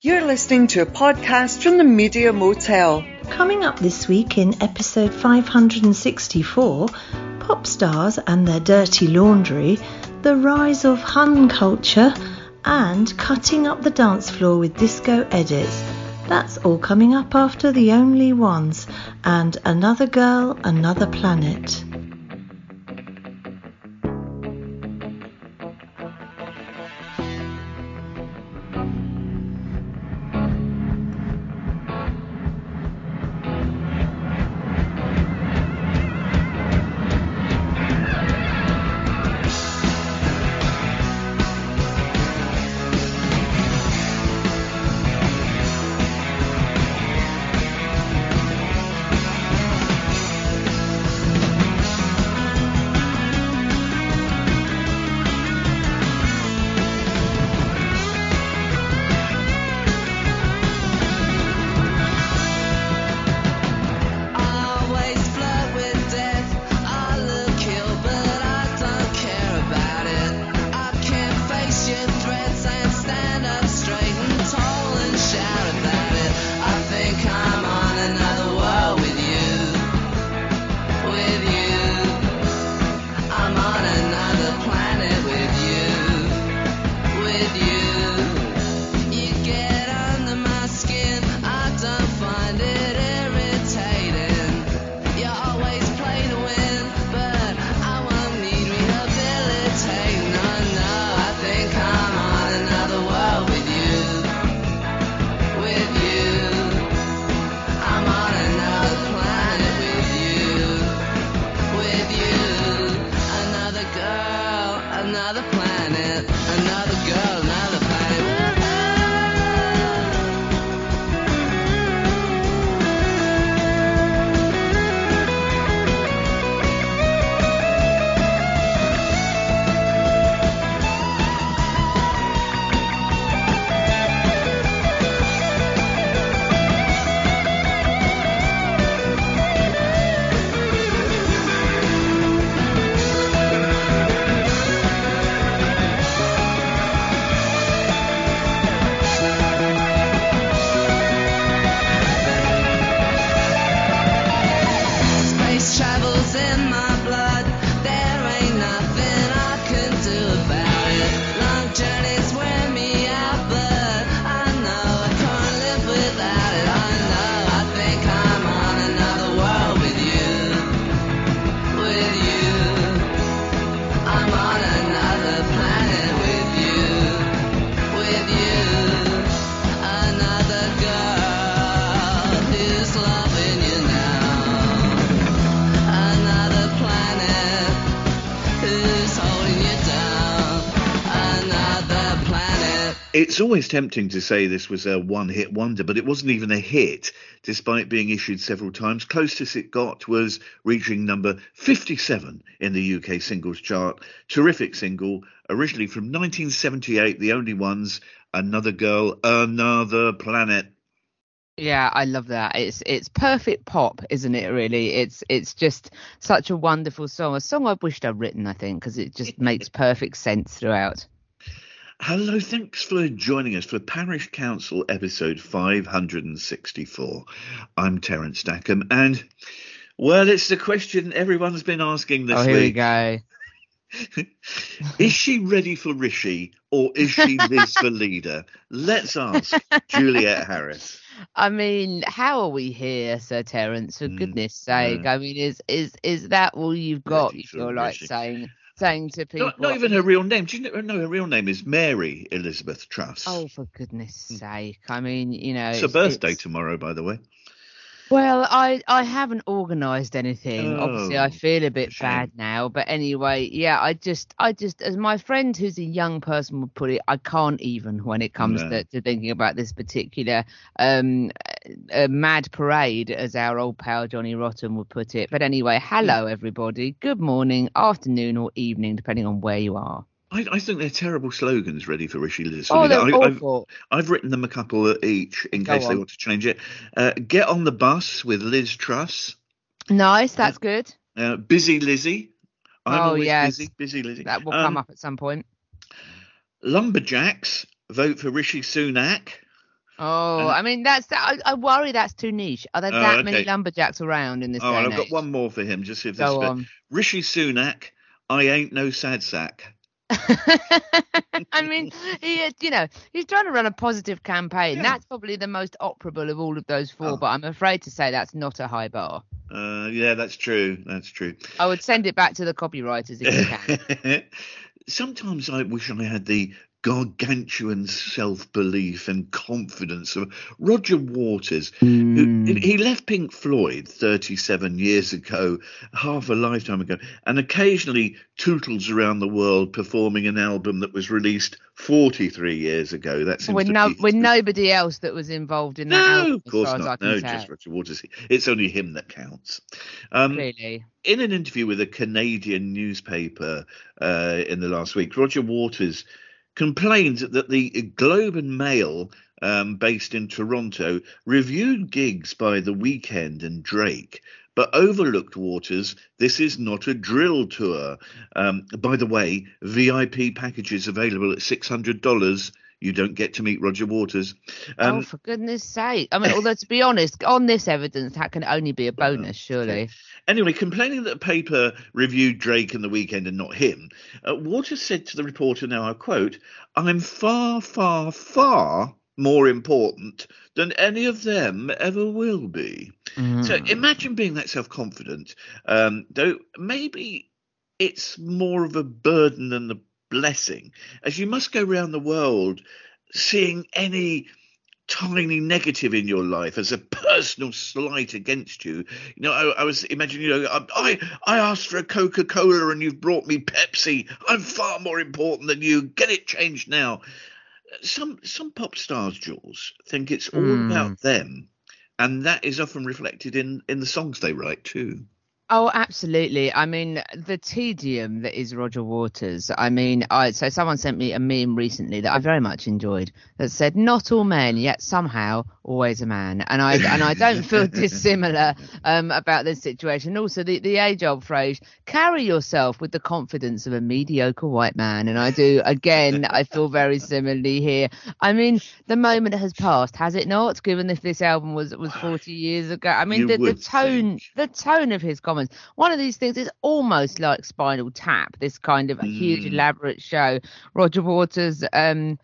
You're listening to a podcast from the Media Motel. Coming up this week in episode 564 Pop stars and their dirty laundry, the rise of Hun culture, and cutting up the dance floor with disco edits. That's all coming up after The Only Ones and Another Girl, Another Planet. It's always tempting to say this was a one hit wonder, but it wasn't even a hit, despite being issued several times. Closest it got was reaching number 57 in the UK singles chart. Terrific single, originally from 1978, the only ones, Another Girl, Another Planet. Yeah, I love that. It's it's perfect pop, isn't it? Really, it's it's just such a wonderful song. A song I wished I'd written, I think, because it just makes perfect sense throughout. Hello, thanks for joining us for Parish Counsel episode 564. I'm Terence Stackham, and well, it's the question everyone's been asking this oh, here week. we go. is she ready for Rishi or is she Liz for leader? Let's ask Juliet Harris. I mean, how are we here, Sir Terence? For Mm, goodness sake, yeah. I mean, is is is that all you've got? Ready You feel like Rishi. saying saying to people? Not, not even her real name. Do you know, her real name is Mary Elizabeth Truss. Oh, for goodness sake! I mean, you know, it's her birthday tomorrow, by the way. Well, I I haven't organised anything. Obviously, Oh, I feel a bit shame. bad now. But anyway, yeah, I just I just as my friend who's a young person would put it, I can't even when it comes No. to, to thinking about this particular um uh, mad parade, as our old pal Johnny Rotten would put it. But anyway, hello everybody. Good morning, afternoon, or evening, depending on where you are. I, I think they're terrible slogans ready for Rishi Liz. Oh, they're I, I've, awful. I've written them a couple each in Go case they want to change it. Uh, get on the bus with Liz Truss. Nice, that's good. Uh, busy Lizzie. I'm Oh, yes. busy. Busy Lizzie. That will Um, come up at some point. Lumberjacks vote for Rishi Sunak. Oh, Uh, I mean that's I, I worry that's too niche. Are there Oh, that many lumberjacks around in this Oh, and and I've got one more for him. Just see if this Go is on. Rishi Sunak. I ain't no sad sack. I mean, he, you know, he's trying to run a positive campaign. Yeah. That's probably the most operable of all of those four, Oh. but I'm afraid to say that's not a high bar. Uh, yeah, that's true. That's true. I would send it back to the copywriters if you can. Sometimes I wish I had the gargantuan self-belief and confidence of Roger Waters, Hmm. who he left Pink Floyd 37 years ago, half a lifetime ago, and occasionally tootles around the world performing an album that was released 43 years ago. That seems with no, with nobody else that was involved in that No, album, of course as far as I not. No, tell. just Roger Waters. It's only him that counts. Um, Really. in an interview with a Canadian newspaper uh, in the last week, Roger Waters complained that the Globe and Mail, um, based in Toronto, reviewed gigs by The Weeknd and Drake. But overlooked Waters, this is not a drill tour. Um, by the way, VIP packages available at $600. You don't get to meet Roger Waters. oh, Um, for goodness sake. I mean, although to be honest, on this evidence, that can only be a bonus, surely. Anyway, complaining that the paper reviewed Drake and the Weeknd and not him, uh, Waters said to the reporter, now I quote, I'm far, far, far more important than any of them ever will be. So Mm. imagine being that self confident, um, though maybe it's more of a burden than the blessing, as you must go around the world seeing any tiny negative in your life as a personal slight against you. You know, I, I was imagining, you know, I I asked for a Coca Cola and you've brought me Pepsi. I'm far more important than you. Get it changed now. Some some pop stars, Jules, think it's all Mm. about them, and that is often reflected in in the songs they write too. Oh, absolutely. I mean, the tedium that is Roger Waters. I mean, I so someone sent me a meme recently that I very much enjoyed that said, "Not all men, yet somehow always a man." And I and I don't feel dissimilar um, about this situation. Also, the the age old phrase, "Carry yourself with the confidence of a mediocre white man." And I do again. I feel very similarly here. I mean, the moment has passed, has it not? Given if this album was was forty years ago, I mean, You the, the tone think. the tone of his One of these things is almost like Spinal Tap, this kind of huge Mm. elaborate show. Roger Waters, um,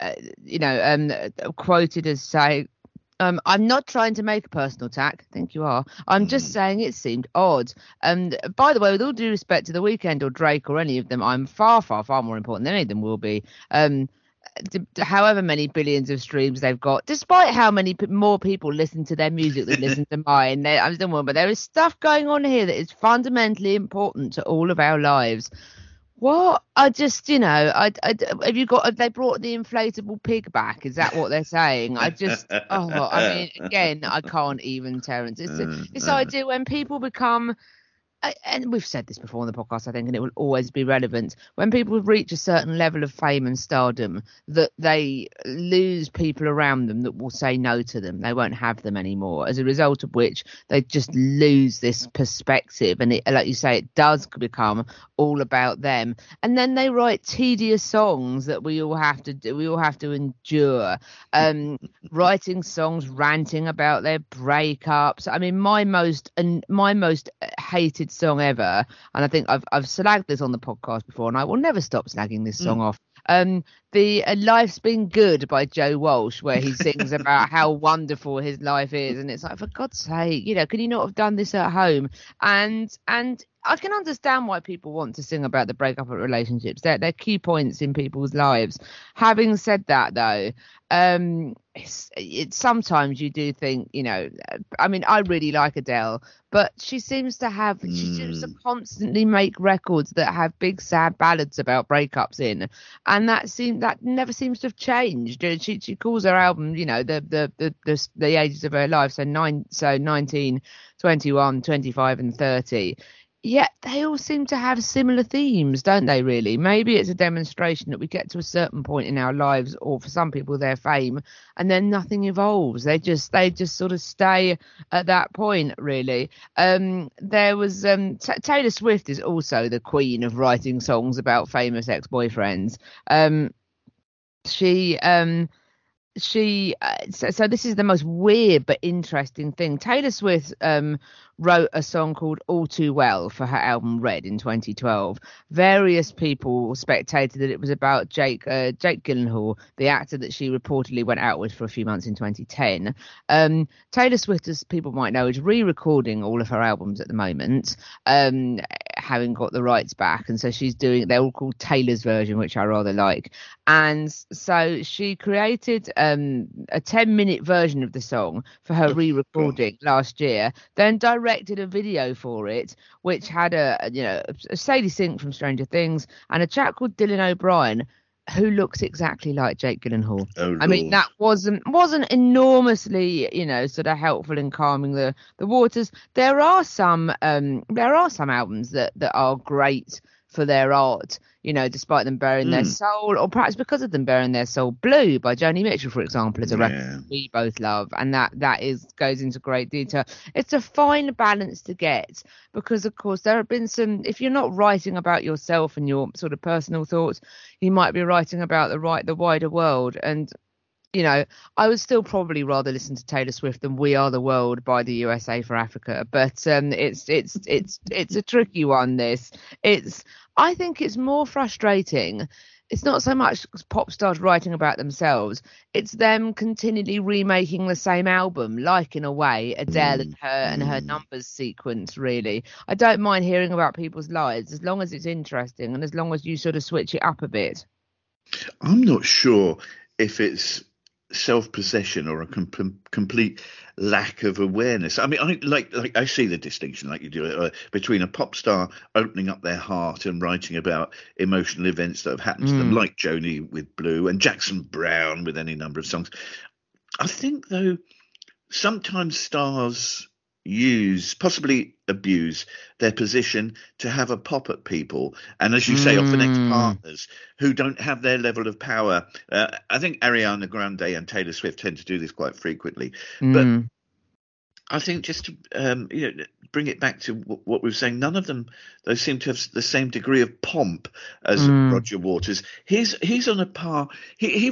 uh, you know, um, quoted as saying. Um, I'm not trying to make a personal attack. I think you are. I'm just Mm. saying it seemed odd. And by the way, with all due respect to The Weeknd or Drake or any of them, I'm far, far, far more important than any of them will be. Um, however many billions of streams they've got, despite how many p- more people listen to their music than listen to mine. They, I'm still one, but there is stuff going on here that is fundamentally important to all of our lives. What? I just, you know, I, I have you got? Have they brought the inflatable pig back? Is that what they're saying? I just, oh, I mean, again, I can't even, Terence. It's Uh, this uh. idea when people become I- and we've said this before on the podcast, I think, and it will always be relevant. When people reach a certain level of fame and stardom, that they lose people around them that will say no to them. They won't have them anymore. As a result of which, they just lose this perspective, and it, like you say, it does become all about them. And then they write tedious songs that we all have to do. We all have to endure. Um, writing songs, ranting about their breakups. I mean, my most and my most hated song ever, and I think I've I've slagged this on the podcast before, and I will never stop slagging this song off. Um, the uh, "Life's Been Good" by Joe Walsh, where he sings about how wonderful his life is, and it's like, for God's sake, you know, could you not have done this at home? And and I can understand why people want to sing about the breakup of relationships. They're, they're key points in people's lives. Having said that, though, um, it's, sometimes you do think, you know, I mean, I really like Adele, but she seems to have, she seems to Mm. constantly make records that have big sad ballads about breakups in, and that seems that never seems to have changed. She she calls her album, you know, the the the the, the ages of her life, so nine, so 19, 21, 25, and 30 yet they all seem to have similar themes, don't they, really? Maybe it's a demonstration that we get to a certain point in our lives, or for some people, their fame, and then nothing evolves. They just they just sort of stay at that point, really. Um, there was um, T- Taylor Swift is also the queen of writing songs about famous ex-boyfriends. Um, she um she uh, so, so this is the most weird but interesting thing. Taylor Swift um, wrote a song called All Too Well for her album Red in 2012. Various people spectated that it was about Jake uh, Jake Gyllenhaal, the actor that she reportedly went out with for a few months in 2010. Um, Taylor Swift, as people might know, is re-recording all of her albums at the moment, um, having got the rights back, and so she's doing. They're all called Taylor's version, which I rather like. And so she created um, a 10-minute version of the song for her re-recording last year, then directed directed a video for it, which had a you know a Sadie Sink from Stranger Things and a chap called Dylan O'Brien who looks exactly like Jake Gyllenhaal. Oh, I mean, that wasn't wasn't enormously, you know, sort of helpful in calming the the waters. There are some um there are some albums that that are great for their art, you know, despite them bearing mm. their hmm. soul, or perhaps because of them bearing their soul. Blue by Joni Mitchell, for example, is a yeah. record we both love, and that that is goes into great detail. It's a fine balance to get because, of course, there have been some. If you're not writing about yourself and your sort of personal thoughts, you might be writing about the right, the wider world, and you know, I would still probably rather listen to Taylor Swift than "We Are the World" by the USA for Africa. But um, it's it's it's it's a tricky one. This it's I think it's more frustrating. It's not so much pop stars writing about themselves; it's them continually remaking the same album, like in a way Adele and her and her mm. numbers sequence. Really, I don't mind hearing about people's lives as long as it's interesting and as long as you sort of switch it up a bit. I'm not sure if it's self possession or a com- complete lack of awareness. I mean, I like, like I see the distinction, like you do, uh, between a pop star opening up their heart and writing about emotional events that have happened mm. to them, mm. like Joni with Blue and Jackson Browne with any number of songs. I think though sometimes stars use, possibly abuse their position to have a pop at people. And as you say, mm. often ex partners who don't have their level of power. Uh, I think Ariana Grande and Taylor Swift tend to do this quite frequently. Mm. I think just to um, you know, bring it back to what we were saying, none of them they seem to have the same degree of pomp as mm. Roger Waters. He's he's on a par. He he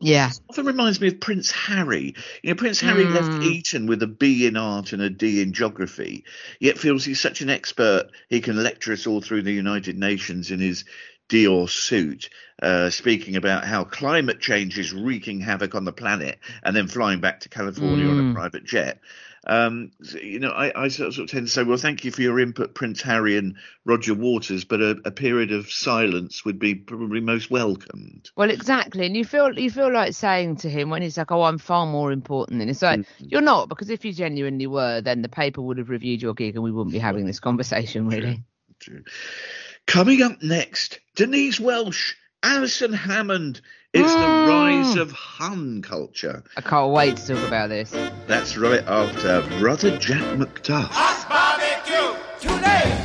yeah often reminds me of Prince Harry. You know, Prince Harry mm. left Eton with a B in art and a D in geography, yet feels he's such an expert he can lecture us all through the United Nations in his Dior suit, uh, speaking about how climate change is wreaking havoc on the planet, and then flying back to California mm. on a mm. private jet. Um, you know, I, I, sort of tend to say, well, thank you for your input, Prince Harry and Roger Waters, but a, a, period of silence would be probably most welcomed. Well, exactly, and you feel you feel like saying to him when he's like, "Oh, I'm far more important than it's like mm-hmm. you're not," because if you genuinely were, then the paper would have reviewed your gig, and we wouldn't be having this conversation, really. True. True. Coming up next, Denise Welch, Alison Hammond. It's mm. the rise of Hun culture. I can't wait to talk about this. That's right after Brother Jack McDuff. barbecue, today.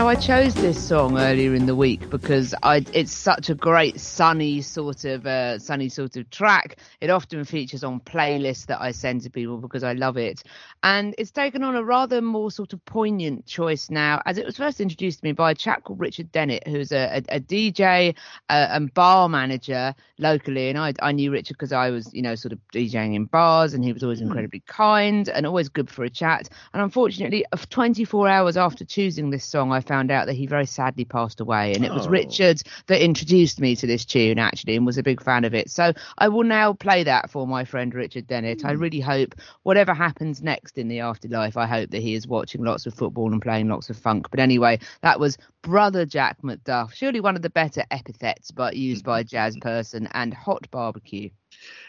Now, I chose this song earlier in the week because I, it's such a great sunny sort of uh, sunny sort of track. It often features on playlists that I send to people because I love it, and it's taken on a rather more sort of poignant choice now, as it was first introduced to me by a chap called Richard Dennett, who's a, a, a DJ uh, and bar manager locally, and I, I knew Richard because I was, you know, sort of DJing in bars, and he was always incredibly kind and always good for a chat. And unfortunately, 24 hours after choosing this song, I found out that he very sadly passed away. And it was Oh. Richard that introduced me to this tune, actually, and was a big fan of it. So I will now play that for my friend Richard Dennett. I hmm. really hope whatever happens next in the afterlife, I hope that he is watching lots of football and playing lots of funk. But anyway, that was Brother Jack McDuff, surely one of the better epithets, but used hmm. by a jazz person, and hot barbecue.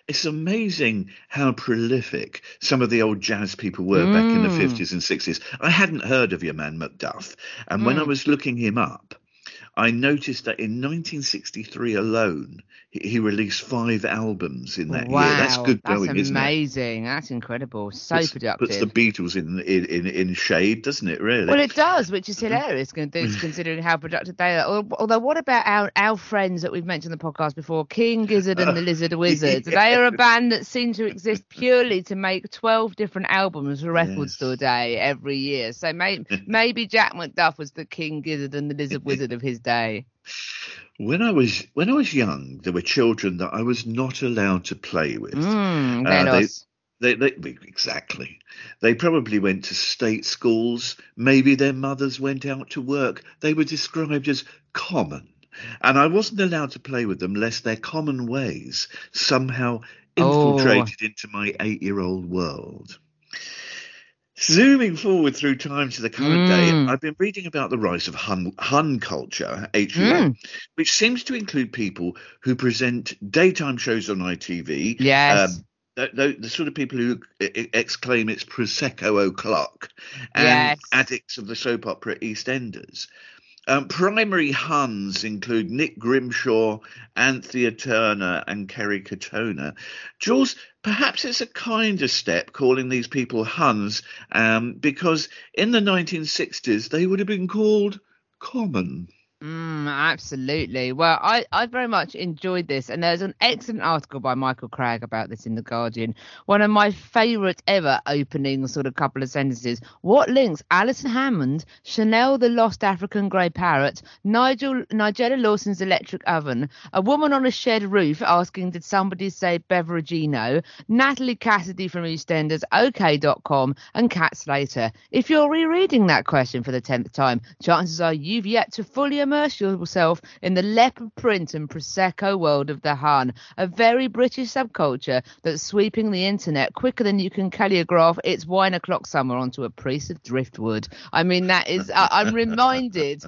It's amazing how prolific some of the old jazz people were back in the Mm. 50s and 60s. I hadn't heard of your man McDuff, and when I Mm. was looking him up, I noticed that in 1963 alone, he, released five albums in that wow, year. That's good that's going, isn't it? amazing. That's incredible. So Puts, productive. puts the Beatles in, in in in shade, doesn't it? Really? Well, it does, which is Mm-hmm. hilarious considering how productive they are. Although, what about our, our friends that we've mentioned in the podcast before, King Gizzard and the Lizard Wizard? They are a band that seem to exist purely to make 12 different albums for Record Yes. Store Day every year. So may- maybe Jack McDuff was the King Gizzard and the Lizard Wizard of his day. When I was when I was young, there were children that I was not allowed to play with. Mm, Uh. They, they, exactly. They probably went to state schools. Maybe their mothers went out to work. They were described as common. And I wasn't allowed to play with them lest their common ways somehow Oh. infiltrated into my eight year old world. Zooming forward through time to the current Mm. day, I've been reading about the rise of Hun, Hun culture, HUN, Mm. which seems to include people who present daytime shows on ITV, Yes. um, the, the, sort of people who exclaim it's Prosecco o'clock and Yes. addicts of the soap opera EastEnders. Um, primary Huns include Nick Grimshaw, Anthea Turner, and Kerry Katona. Jules, perhaps it's a kinder step calling these people Huns um, because in the 1960s they would have been called common. Mm, absolutely. Well, I, I very much enjoyed this, and there's an excellent article by Michael Cragg about this in The Guardian. One of my favourite ever opening sort of couple of sentences. What links Alison Hammond, Chanel the Lost African Grey Parrot, Nigel Nigella Lawson's electric oven, a woman on a shed roof asking, Did somebody say Beveragino, Natalie Cassidy from EastEnders, OK.com, and Kat Slater? If you're rereading that question for the tenth time, chances are you've yet to fully immerse yourself in the leopard print and prosecco world of the Hun, a very British subculture that's sweeping the internet quicker than you can calligraph its wine o'clock summer onto a piece of driftwood. I mean, that is, I, I'm reminded.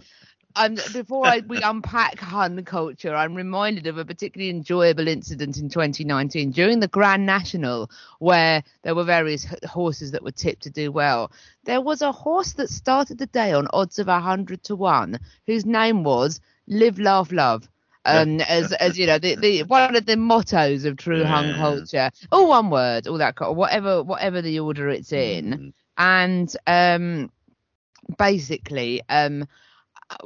Um, before I, we unpack Hun culture, I'm reminded of a particularly enjoyable incident in 2019 during the Grand National, where there were various horses that were tipped to do well. There was a horse that started the day on odds of 100 to 1, whose name was Live, Laugh, Love. Um, as as you know, the, the one of the mottos of true Hun culture, all one word, all that, whatever whatever the order it's in Mm. and um basically um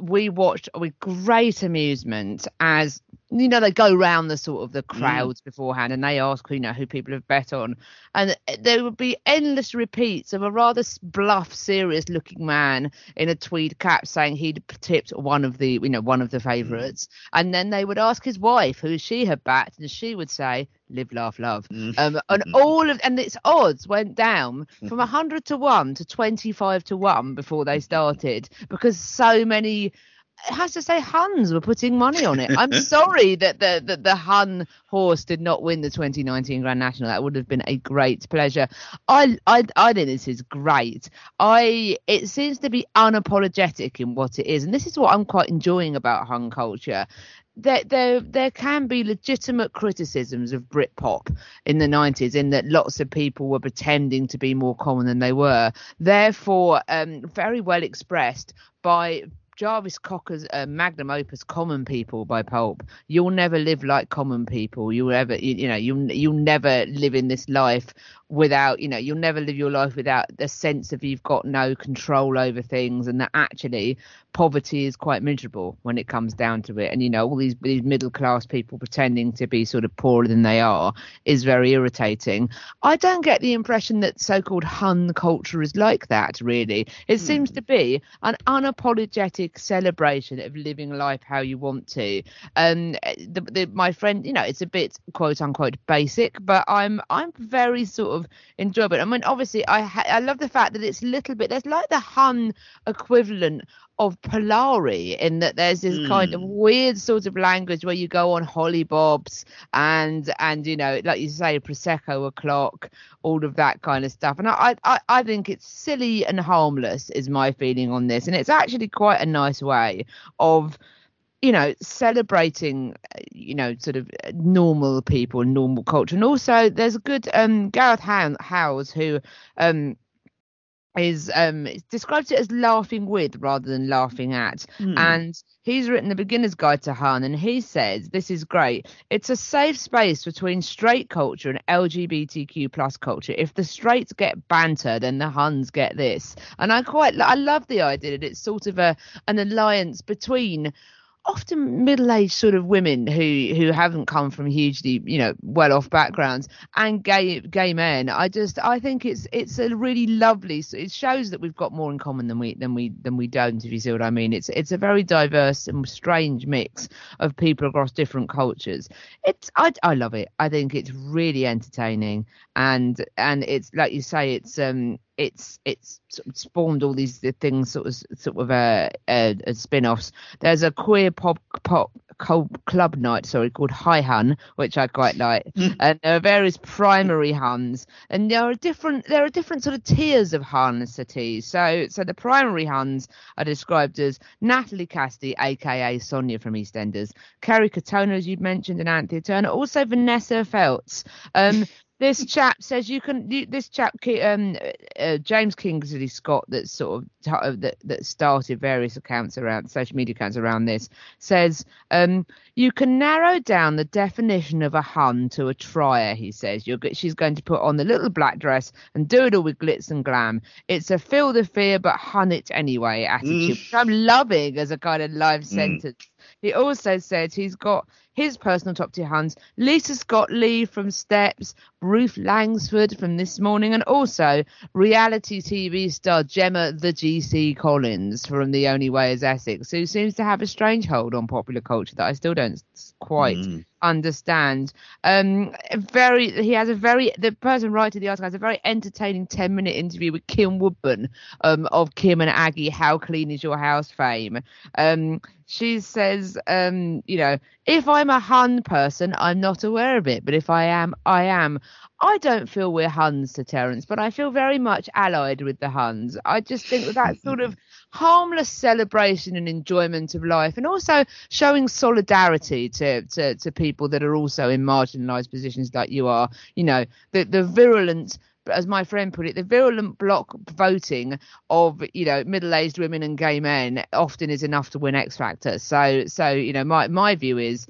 we watched with great amusement as you know they go round the sort of the mm. crowds beforehand and they ask you know who people have bet on. And there would be endless repeats of a rather bluff serious looking man in a tweed cap saying he'd tipped one of the you know one of the mm. favorites and then they would ask his wife who she had backed and she would say live laugh love Mm. um, and all of and its odds went down from 100 to 1 to 25 to 1 before they started because so many it has to say Huns were putting money on it. I'm sorry that the, that the Hun horse did not win the 2019 Grand National. That would have been a great pleasure. I I I think this is great. I it seems to be unapologetic in what it is, and this is what I'm quite enjoying about Hun culture there, there there can be legitimate criticisms of Britpop in the 90s in that lots of people were pretending to be more common than they were. Therefore, um, very well expressed by Jarvis Cocker's uh, magnum opus "Common People" by Pulp. You'll never live like common people. You'll ever, you, you know, you'll you'll never live in this life without, you know, you'll never live your life without the sense of you've got no control over things and that actually poverty is quite miserable when it comes down to it. And, you know, all these, these middle class people pretending to be sort of poorer than they are is very irritating. I don't get the impression that so called Hun culture is like that, really. It seems to be an unapologetic celebration of living life how you want to. Um, the, the, my friend, you know, it's a bit quote unquote basic, but I'm I'm very sort of enjoyable. I mean, obviously, I ha- I love the fact that it's a little bit. There's like the Hun equivalent of Polari in that there's this kind of hmm. weird sort of language where you go on hollybobs and and you know like you say prosecco o'clock all of that kind of stuff and I, I i think it's silly and harmless is my feeling on this and it's actually quite a nice way of you know celebrating you know sort of normal people and normal culture. And also there's a good um gareth howes who um is um describes it as laughing with rather than laughing at. Hmm. and he's written the beginner's guide to hun and he says this is great. It's a safe space between straight culture and lgbtq plus culture. If the straights get banter then the huns get this. And i quite i love the idea that it's sort of a an alliance between often middle-aged sort of women who who haven't come from hugely you know well-off backgrounds and gay gay men. I just i think it's it's a really lovely it shows that we've got more in common than we than we than we don't if you see what i mean. It's it's a very diverse and strange mix of people across different cultures. It's i i love it. I think it's really entertaining and and it's like you say it's um it's it's sort of spawned all these things sort of sort of uh, uh, spin-offs. There's a queer pop pop club night sorry called high hun which i quite like. And there are various primary huns and there are different there are different sort of tiers of hun cities. So so the primary huns are described as natalie cassidy aka sonia from eastenders kerry katona as you'd mentioned and anthea turner also vanessa feltz. Um this chap says you can you, this chap um uh, james kingsley scott that sort of uh, that, that started various accounts around social media accounts around this says um you can narrow down the definition of a hun to a trier he says. You're she's going to put on the little black dress and do it all with glitz and glam. It's a feel the fear but hun it anyway attitude which i'm loving as a kind of live sentence. He also said he's got his personal top tier hands, Lisa Scott Lee from Steps, Ruth Langsford from This Morning, and also reality TV star Gemma the GC Collins from The Only Way is Essex, who seems to have a strange hold on popular culture that I still don't quite Mm. Understand. Um, very, he has a very the person writing the article has a very entertaining ten minute interview with Kim Woodburn um, of Kim and Aggie. How clean is your house? Fame. Um, she says, um, you know, if I'm a Hun person, I'm not aware of it, but if I am, I am. I don't feel we're Huns to Terence, but I feel very much allied with the Huns. I just think that that sort of harmless celebration and enjoyment of life, and also showing solidarity to, to, to people that are also in marginalised positions like you are. You know, the the virulent as my friend put it, the virulent block voting of you know middle-aged women and gay men often is enough to win X Factor. So so you know my my view is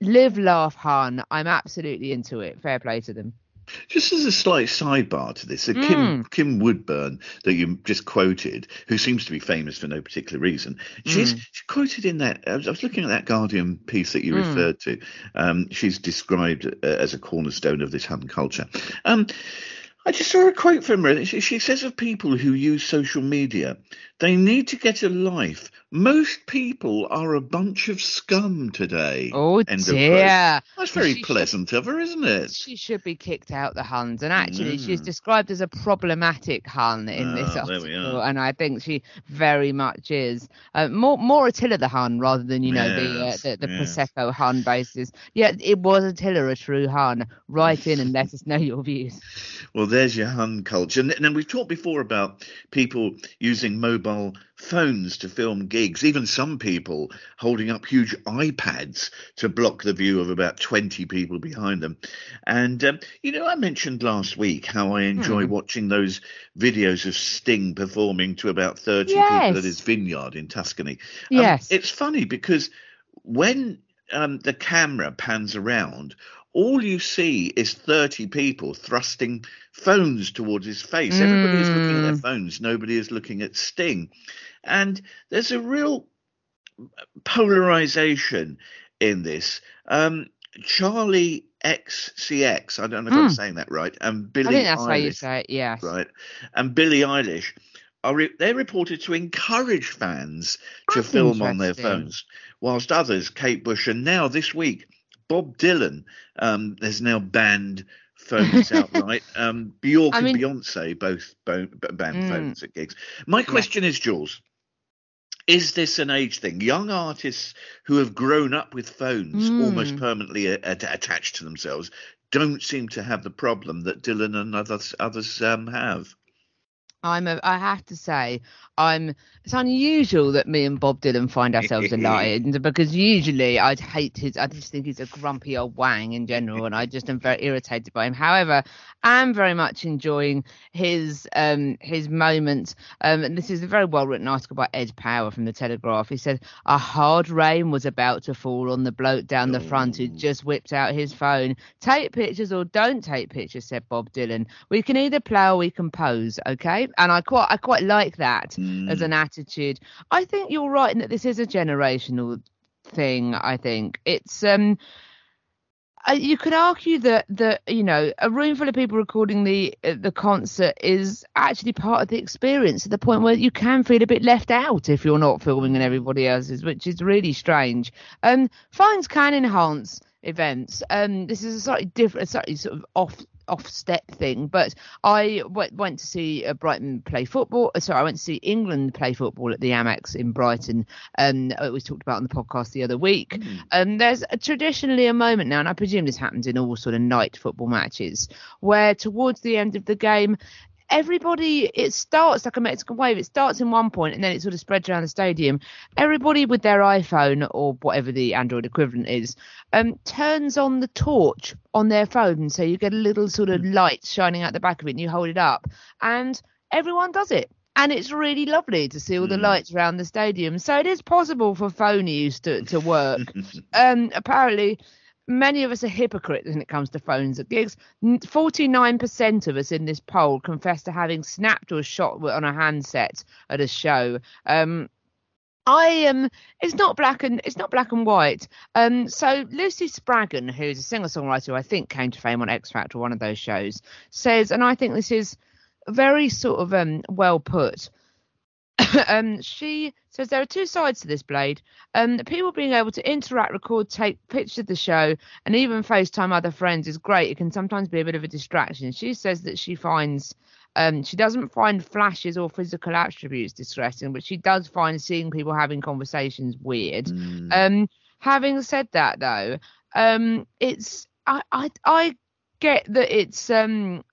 live, laugh, hun. I'm absolutely into it. Fair play to them. Just as a slight sidebar to this, Mm. Kim Kim Woodburn that you just quoted, who seems to be famous for no particular reason, she's, Mm. she's quoted in that. I was, I was looking at that Guardian piece that you Mm. referred to. Um, she's described uh, as a cornerstone of this Hun culture. Um, I just saw a quote from her. She, she says of people who use social media, they need to get a life. Most people are a bunch of scum today. Oh End dear. That's very She should- pleasant of her, isn't it? She should be kicked out the Huns, and actually, she's Mm. described as a problematic Hun in this Ah, we article, and I think she very much is. Uh, more, more Attila the Hun rather than you know the uh, the, the yes. prosecco Hun basis. Yeah, it was Attila a true Hun. Write in and let us know your views. Well, there's your Hun culture. And then we've talked before about people using mobile phones to film gigs, even some people holding up huge iPads to block the view of about 20 people behind them. And, um, you know, I mentioned last week how I enjoy Hmm. watching those videos of Sting performing to about 30 Yes. people at his vineyard in Tuscany. Um, Yes. It's funny because when um, the camera pans around, all you see is 30 people thrusting phones towards his face. Everybody is looking at their Mm. phones, nobody is looking at Sting. And there's a real polarization in this. Um, Charli XCX, I don't know if I'm Mm. saying that right, and Billie I think that's how you Eilish, say it. Yes. right, and Billie Eilish are re- they're reported to encourage fans to That's film on their phones, whilst others, Kate Bush, and now this week Bob Dylan, um, has now banned phones outright. Um, Bjork I and Beyonce both bo- banned Mm. phones at gigs. My question is, Jules. Is this an age thing? Young artists who have grown up with phones Mm. almost permanently a- a- attached to themselves don't seem to have the problem that Dylan and others others um, have. I'm a, I have to say, I'm. It's unusual that me and Bob Dylan find ourselves aligned because usually I'd hate his. I just think he's a grumpy old wang in general, and I just am very irritated by him. However, I'm very much enjoying his um his moments. Um, and this is a very well written article by Ed Power from the Telegraph. He said a hard rain was about to fall on the bloke down the front who Oh. just whipped out his phone. Take pictures or don't take pictures, said Bob Dylan. We can either play or we can pose, okay? And I quite I quite like that Mm. as an attitude. I think you're right in that this is a generational thing. I think it's um. You could argue that that you know a room full of people recording the the concert is actually part of the experience to the point where you can feel a bit left out if you're not filming and everybody else is, which is really strange. Um, phones can enhance events. Um, this is a slightly different, a slightly sort of off off step thing. But I went, went to see uh, Brighton play football. uh, Sorry, I went to see England play football at the Amex in Brighton. Um, it was talked about on the podcast the other week. Um, there's a, traditionally a moment now, and I presume this happens in all sort of night football matches, where towards the end of the game. Everybody, it starts like a Mexican wave. It starts in one point and then it sort of spreads around the stadium. Everybody with their iPhone or whatever the Android equivalent is, um, turns on the torch on their phone. So you get a little sort of light shining out the back of it and you hold it up. And everyone does it. And it's really lovely to see all the Mm. lights around the stadium. So it is possible for phone use to, to work. um, apparently, many of us are hypocrites when it comes to phones at gigs. 49% of us in this poll confess to having snapped or shot on a handset at a show. Um, I am. It's not black and it's not black and white. Um, so Lucy Spraggan, who's a singer-songwriter, who I think came to fame on X Factor, one of those shows, says, and I think this is very sort of um well put. um, she says there are two sides to this blade. Um, people being able to interact, record, take pictures of the show, and even FaceTime other friends is great. It can sometimes be a bit of a distraction. She says that she finds um, she doesn't find flashes or physical attributes distressing, but she does find seeing people having conversations weird. Mm. Um, having said that, though, um, it's I, I I get that it's um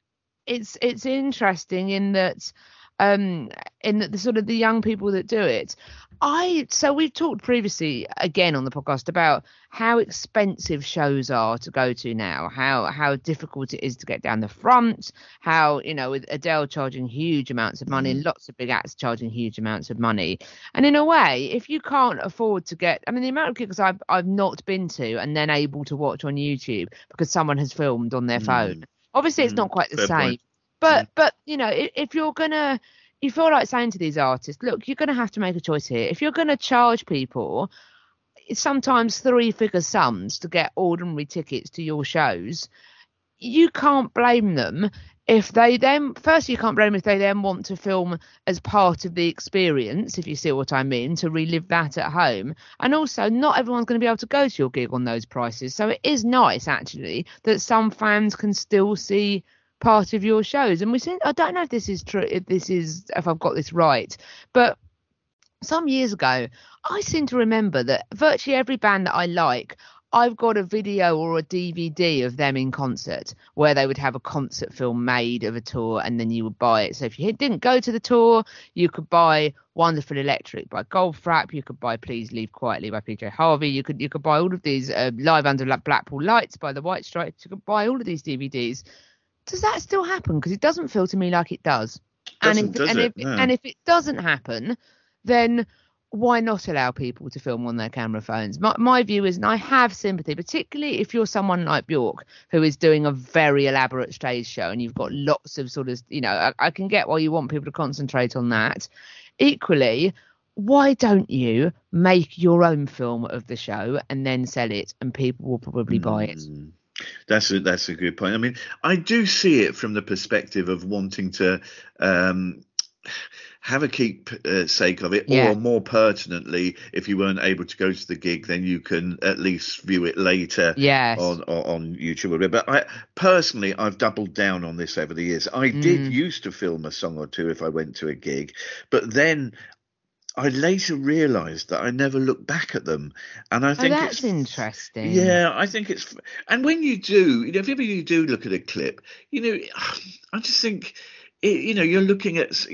it's it's interesting in that um in that the sort of the young people that do it. I so we've talked previously again on the podcast about how expensive shows are to go to now how how difficult it is to get down the front how you know with adele charging huge amounts of money and lots of big acts charging huge amounts of money. And in a way if you can't afford to get i mean the amount of gigs i've i've not been to and then able to watch on youtube because someone has filmed on their Mm. phone obviously it's Mm, not quite the fair same. point. But mm. but you know if, if you're gonna if you feel like saying to these artists look you're gonna have to make a choice here. If you're gonna charge people sometimes three figure sums to get ordinary tickets to your shows you can't blame them if they then first you can't blame them if they then want to film as part of the experience if you see what i mean to relive that at home. And also not everyone's going to be able to go to your gig on those prices. So it is nice actually that some fans can still see part of your shows and we see i don't know if this is true if this is if i've got this right but some years ago i seem to remember that virtually every band that i like I've got a video or a DVD of them in concert where they would have a concert film made of a tour and then you would buy it. So if you didn't go to the tour, you could buy Wonderful Electric by Goldfrapp, you could buy Please Leave Quietly by PJ Harvey, you could you could buy all of these uh, Live Under Blackpool Lights by the White Stripes, you could buy all of these DVDs. Does that still happen? Because it doesn't feel to me like it does. And if, does and it? if No. and if it doesn't happen, then why not allow people to film on their camera phones? My, my view is, and I have sympathy, particularly if you're someone like Bjork who is doing a very elaborate stage show and you've got lots of sort of, you know, I, I can get why you want people to concentrate on that. Equally, why don't you make your own film of the show and then sell it and people will probably buy it? Mm. That's a that's a good point. I mean, I do see it from the perspective of wanting to um, have a keep uh, sake of it, Yeah. or more pertinently, if you weren't able to go to the gig, then you can at least view it later Yes. on on, YouTube. But I personally, I've doubled down on this over the years. I did Mm. used to film a song or two if I went to a gig, but then. I later realised that I never looked back at them, and I think Oh, think that's it's interesting. yeah, I think it's, and when you do, you know, if ever you do look at a clip, you know, I just think, it, you know, you're looking at,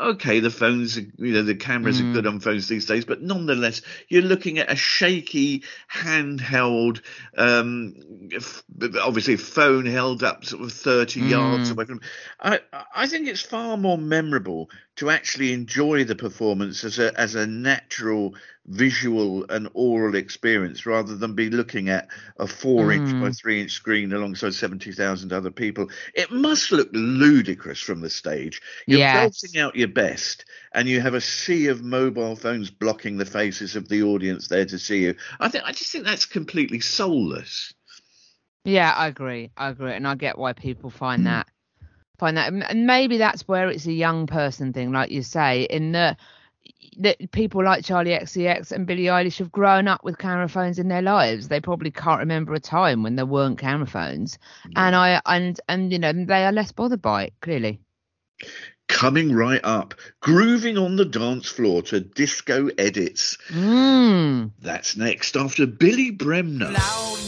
okay, the phones, are- you know, the cameras are Mm. good on phones these days, but nonetheless, you're looking at a shaky handheld, um, f- obviously phone held up sort of 30 yards Mm. away from. I, I think it's far more memorable to actually enjoy the performance as a as a natural visual and oral experience rather than be looking at a four inch by Mm. three inch screen alongside 70,000 other people. It must look ludicrous from the stage. You're Yes. belting out your best and you have a sea of mobile phones blocking the faces of the audience there to see you. I think I just think that's completely soulless. Yeah, I agree. I agree, and I get why people Hmm. find that find that, and maybe that's where it's a young person thing, like you say, in that that people like Charli XCX and Billie Eilish have grown up with camera phones in their lives. They probably can't remember a time when there weren't camera phones, and I and and you know they are less bothered by it. Clearly, Coming right up, grooving on the dance floor to disco edits. mm. That's next after Billy Bremner. Loud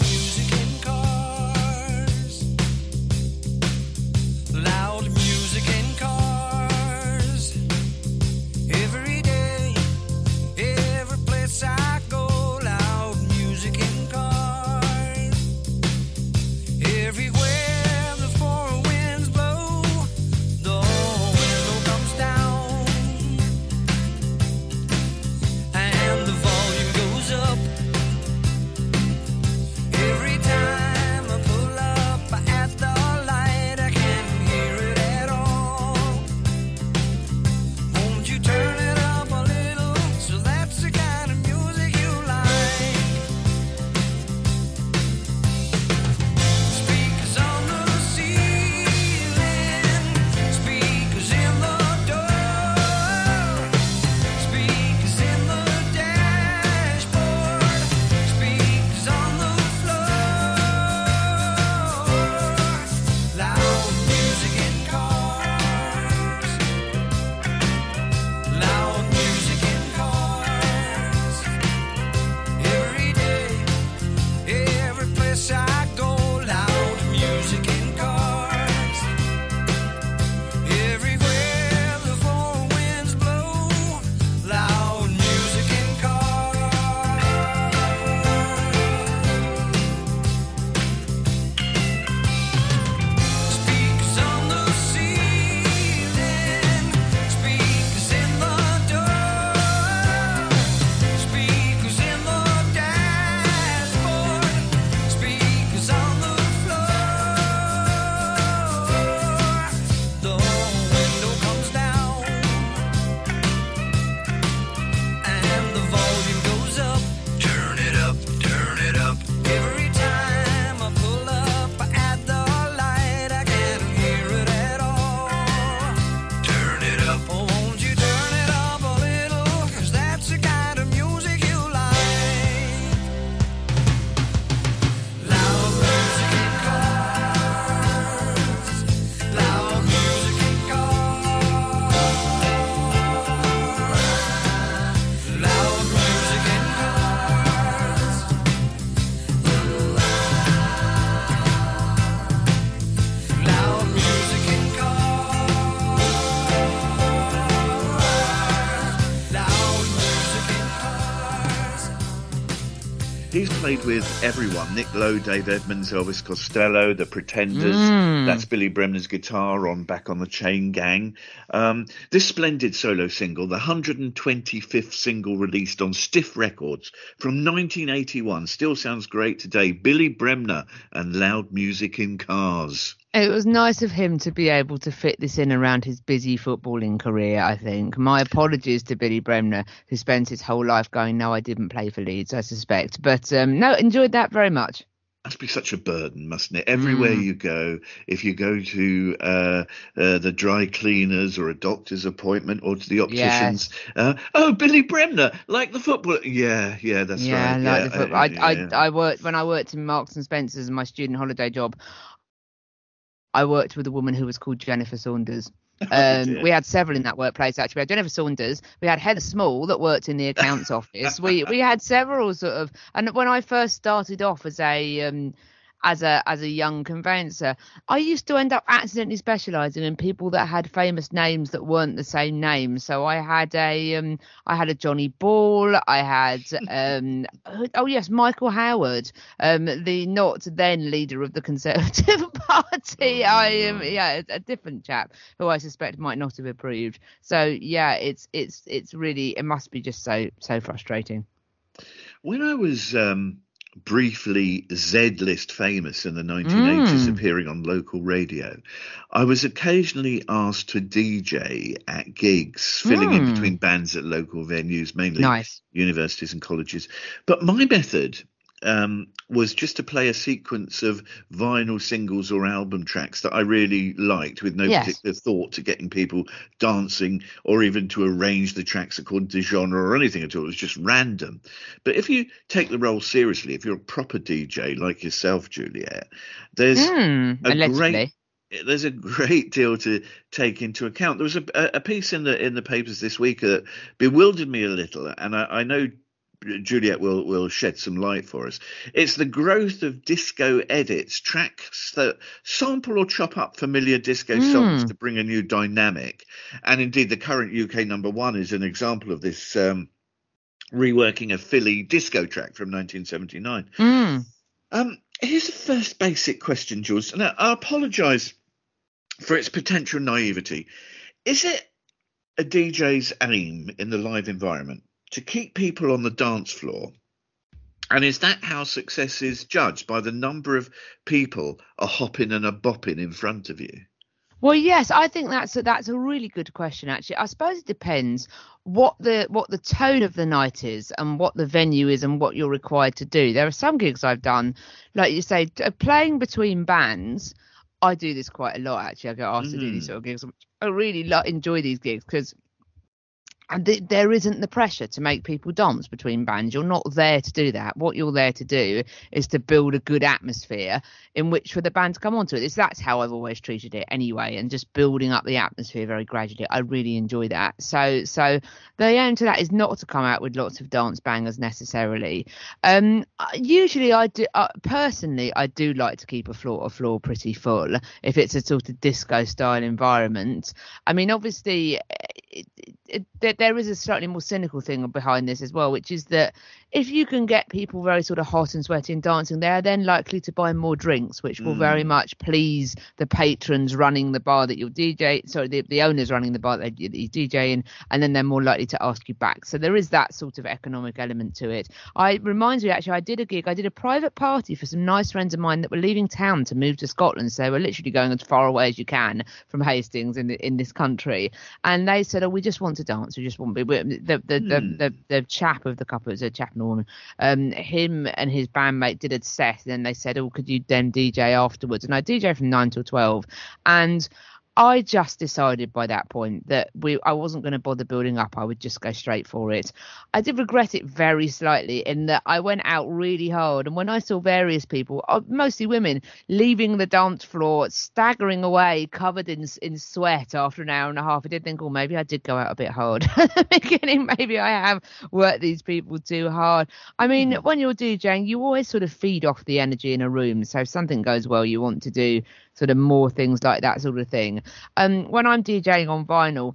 played with everyone Nick Lowe, Dave Edmunds, Elvis Costello, The Pretenders. Mm. That's Billy Bremner's guitar on Back on the Chain Gang. Um, this splendid solo single, the 125th single released on Stiff Records from 1981, still sounds great today. Billy Bremner and Loud Music in Cars. It was nice of him to be able to fit this in around his busy footballing career, I think. My apologies to Billy Bremner, who spent his whole life going, No, I didn't play for Leeds, I suspect. But um, no, enjoyed that very much. must be such a burden, mustn't it? Everywhere Mm. you go, if you go to uh, uh, the dry cleaners or a doctor's appointment or to the opticians, uh, oh, Billy Bremner, like the football. Yeah, yeah, that's yeah, right. like yeah, the football. uh, I, yeah. I, I worked when I worked in Marks and Spencers, my student holiday job. I worked with a woman who was called Jennifer Saunders. Um, Oh, we had several in that workplace actually. We had Jennifer Saunders. We had Heather Small that worked in the accounts office. We we had several sort of. And when I first started off as a um, as a as a young conveyancer, I used to end up accidentally specialising in people that had famous names that weren't the same name. So I had a um, I had a Johnny Ball. I had um, oh yes, Michael Howard, um, the not then leader of the Conservative Party. Oh, I am yeah, a different chap who I suspect might not have approved. So yeah, it's it's it's really it must be just so so frustrating. When I was um, briefly Z list famous in the 1980s, Mm. appearing on local radio, I was occasionally asked to DJ at gigs, filling in Mm. between bands at local venues, mainly Nice. universities and colleges. But my method um, was just to play a sequence of vinyl singles or album tracks that I really liked, with no Yes. particular thought to getting people dancing or even to arrange the tracks according to genre or anything at all. It was just random. But if you take the role seriously, if you're a proper DJ like yourself, Juliet, there's Mm, a allegedly. great there's a great deal to take into account. There was a, a piece in the in the papers this week that bewildered me a little, and I, I know Juliet will will shed some light for us. It's the growth of disco edits, tracks that sample or chop up familiar disco songs Mm. to bring a new dynamic. And indeed, the current UK number one is an example of this. Um, reworking a Philly disco track from 1979. Mm. Um, here's the first basic question, Jules, and I, I apologise for its potential naivety. Is it a DJ's aim in the live environment to keep people on the dance floor? And is that how success is judged by the number of people a hopping and a bopping in front of you? Well, yes, I think that's a, that's a really good question. Actually, I suppose it depends what the what the tone of the night is and what the venue is and what you're required to do. There are some gigs I've done, like you say, playing between bands. I do this quite a lot. Actually, I get asked to do these Mm. sort of gigs. I really enjoy these gigs because and th- there isn't the pressure to make people dance between bands. You're not there to do that. What you're there to do is to build a good atmosphere in which for the band to come onto it. It's, that's how I've always treated it anyway, and just building up the atmosphere very gradually. I really enjoy that. So, so the aim to that is not to come out with lots of dance bangers necessarily. Um, uh, usually, I do uh, personally, I do like to keep a floor a floor pretty full if it's a sort of disco style environment. I mean, obviously, it, it, it, there- is a slightly more cynical thing behind this as well, which is that if you can get people very sort of hot and sweaty and dancing, they are then likely to buy more drinks, which will very Mm. much please the patrons running the bar that you're DJ, sorry, the, the owners running the bar that you- that you're DJing, and then they're more likely to ask you back. So there is that sort of economic element to it. I reminds me actually, I did a gig, I did a private party for some nice friends of mine that were leaving town to move to Scotland. So they were literally going as far away as you can from Hastings in the, in this country, and they said, "Oh, we just want to dance. We just want." we- we- The the the, Hmm. the, the chap of the couple, it was a chap a woman. Um, him and his bandmate did a set, and then they said, "Oh, could you then DJ afterwards?" And I DJ from nine till twelve, and I just decided by that point that we I wasn't going to bother building up. I would just go straight for it. I did regret it very slightly in that I went out really hard, and when I saw various people, uh, mostly women, leaving the dance floor, staggering away, covered in in sweat after an hour and a half, I did think, oh, maybe I did go out a bit hard at the beginning. Maybe I have worked these people too hard. I mean, when you're DJing, you always sort of feed off the energy in a room. So if something goes well, you want to do sort of more things like that sort of thing. Um, when I'm DJing on vinyl,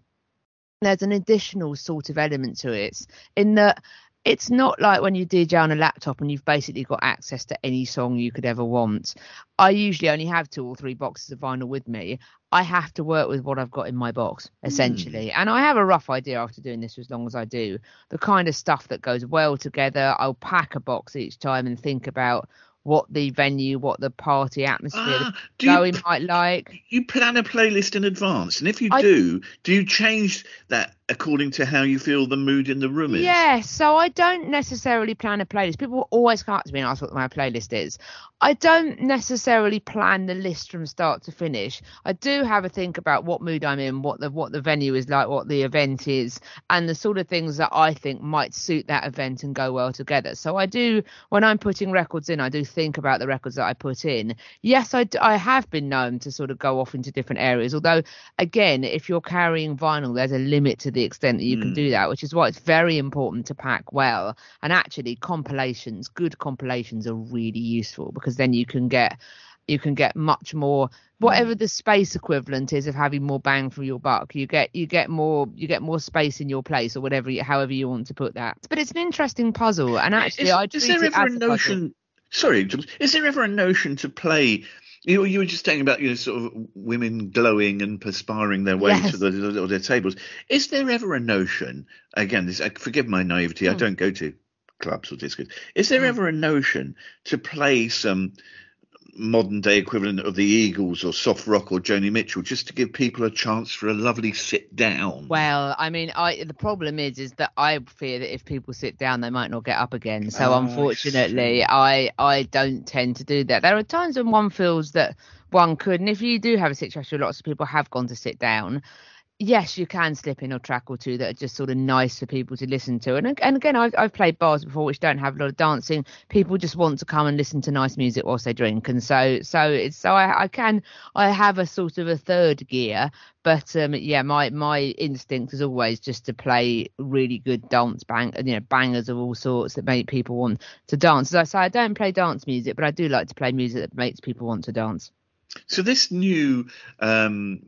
there's an additional sort of element to it in that it's not like when you DJ on a laptop and you've basically got access to any song you could ever want. I usually only have two or three boxes of vinyl with me. I have to work with what I've got in my box, essentially. And I have a rough idea after doing this for as long as I do, the kind of stuff that goes well together. I'll pack a box each time and think about what the venue, what the party atmosphere, Ah, the do you going might like. You plan a playlist in advance, and if you I- do, do you change that according to how you feel the mood in the room is? Yeah, so I don't necessarily plan a playlist. People always come up to me and ask what my playlist is. I don't necessarily plan the list from start to finish. I do have a think about what mood I'm in, what the what the venue is like, what the event is, and the sort of things that I think might suit that event and go well together. So I do when I'm putting records in, I do think about the records that I put in. Yes, I, I have been known to sort of go off into different areas. Although again, if you're carrying vinyl, there's a limit to the extent that you can Mm. do that, which is why it's very important to pack well. And actually, compilations, good compilations, are really useful because then you can get you can get much more whatever the space equivalent is of having more bang for your buck you get you get more you get more space in your place or whatever you, however you want to put that but it's an interesting puzzle and actually is, i is there ever a a puzzle. notion? Sorry, is there ever a notion to play? You, you were just saying about you know sort of women glowing and perspiring their way Yes. to the, or their tables. Is there ever a notion? Again, this, uh, forgive my naivety. I Hmm. don't go to clubs or discos. Is there Hmm. ever a notion to play some modern day equivalent of the Eagles or soft rock or Joni Mitchell just to give people a chance for a lovely sit down? Well, I mean, I the problem is is that I fear that if people sit down, they might not get up again. So Oh, unfortunately, see. I I don't tend to do that. There are times when one feels that one could, and if you do have a situation where lots of people have gone to sit down. Yes, you can slip in a track or two that are just sort of nice for people to listen to. And and again, I've I've played bars before which don't have a lot of dancing. People just want to come and listen to nice music whilst they drink, and so so it's so I, I can I have a sort of a third gear, but um, yeah, my my instinct is always just to play really good dance bang, you know, bangers of all sorts that make people want to dance. As I say, I don't play dance music, but I do like to play music that makes people want to dance. So this new um,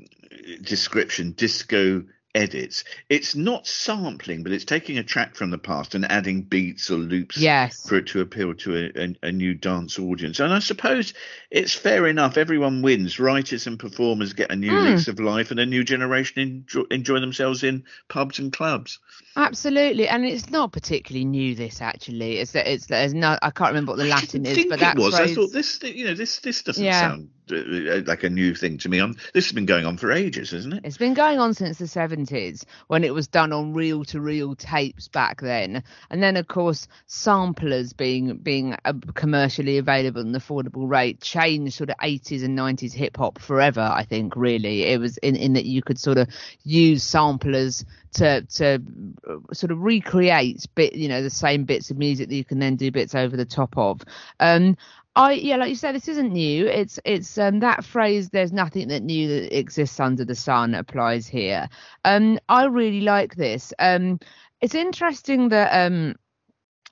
description, disco edits, it's not sampling, but it's taking a track from the past and adding beats or loops Yes. for it to appeal to a, a, a new dance audience. And I suppose it's fair enough. Everyone wins. Writers and performers get a new Mm. lease of life, and a new generation enjoy, enjoy themselves in pubs and clubs. Absolutely, and it's not particularly new. This actually, it's that it's there's no I can't remember what the Latin is, but that was. I thought this, you know, this this doesn't Yeah. sound like a new thing to me. i this has been going on for ages, hasn't it? It's been going on since the 70s when it was done on reel to reel tapes back then. And then of course samplers being being uh, commercially available at an affordable rate changed sort of 80s and 90s hip hop forever, I think really. It was in in that you could sort of use samplers to to uh, sort of recreate bit you know the same bits of music that you can then do bits over the top of. Um I yeah, like you said, this isn't new. It's it's um that phrase. There's nothing that new that exists under the sun applies here. Um, I really like this. Um, it's interesting that um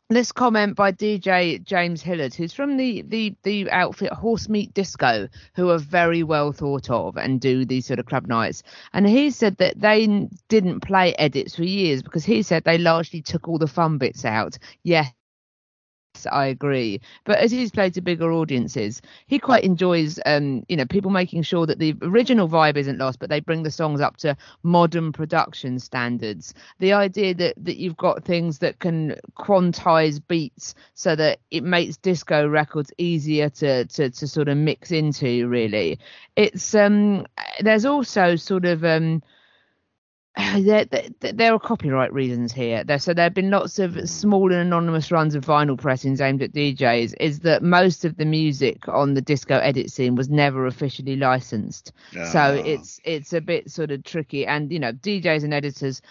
this comment by DJ James Hillard, who's from the the the outfit Horse Meat Disco, who are very well thought of and do these sort of club nights. And he said that they didn't play edits for years because he said they largely took all the fun bits out. Yes, I agree. But as he's played to bigger audiences, he quite enjoys, um, you know, people making sure that the original vibe isn't lost, but they bring the songs up to modern production standards. The idea that that you've got things that can quantize beats so that it makes disco records easier to to to sort of mix into. Really, it's um. There's also sort of um there, there, there are copyright reasons here. There, so there have been lots of small and anonymous runs of vinyl pressings aimed at DJs. Is that most of the music on the disco edit scene was never officially licensed, Ah. so it's it's a bit sort of tricky. And you know, DJs and editors,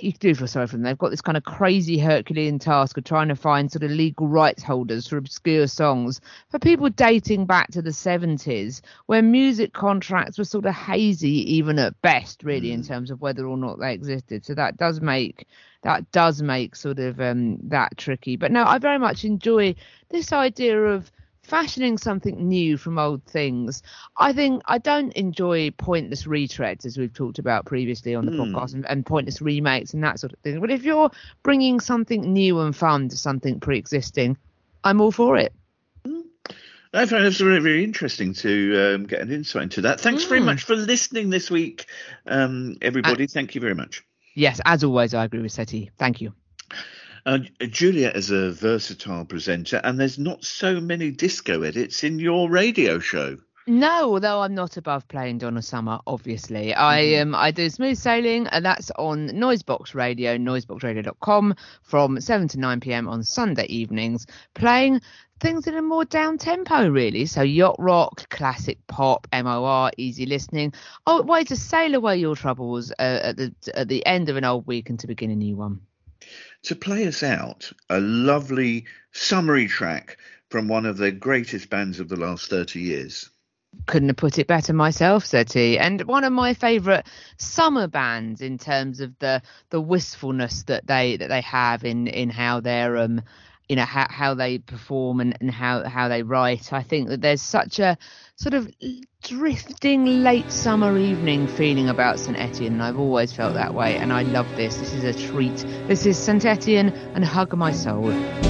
you do feel sorry for them. They've got this kind of crazy Herculean task of trying to find sort of legal rights holders for obscure songs for people dating back to the 70s, where music contracts were sort of hazy, even at best, really, in terms of whether or not they existed. So that does make that does make sort of um, that tricky. But no, I very much enjoy this idea of fashioning something new from old things. I think I don't enjoy pointless retreads, as we've talked about previously on the podcast, and, and pointless remakes and that sort of thing. But if you're bringing something new and fun to something pre-existing, I'm all for it. I find it's very, very interesting to um, get an insight into that. Thanks very Mm. much for listening this week, um, everybody. Thank you very much. Yes, as always, I agree with Seti. Thank you. Uh, Juliet is a versatile presenter, and there's not so many disco edits in your radio show. No, although I'm not above playing Donna Summer, obviously. I um I do smooth sailing and that's on Noisebox Radio, noiseboxradio.com from 7 to 9 p.m. on Sunday evenings, playing things in a more down tempo really. So yacht rock, classic pop, MOR, easy listening. Oh, way to sail away your troubles uh, at the at the end of an old week and to begin a new one. To play us out, a lovely summary track from one of the greatest bands of the last 30 years. couldn't have put it better myself, said he. And one of my favourite summer bands in terms of the the wistfulness that they that they have in in how they're um you know how how they perform and, and how how they write. I think that there's such a sort of drifting late summer evening feeling about St Etienne. and I've always felt that way, and I love this. This is a treat. This is St Etienne and Hug My Soul.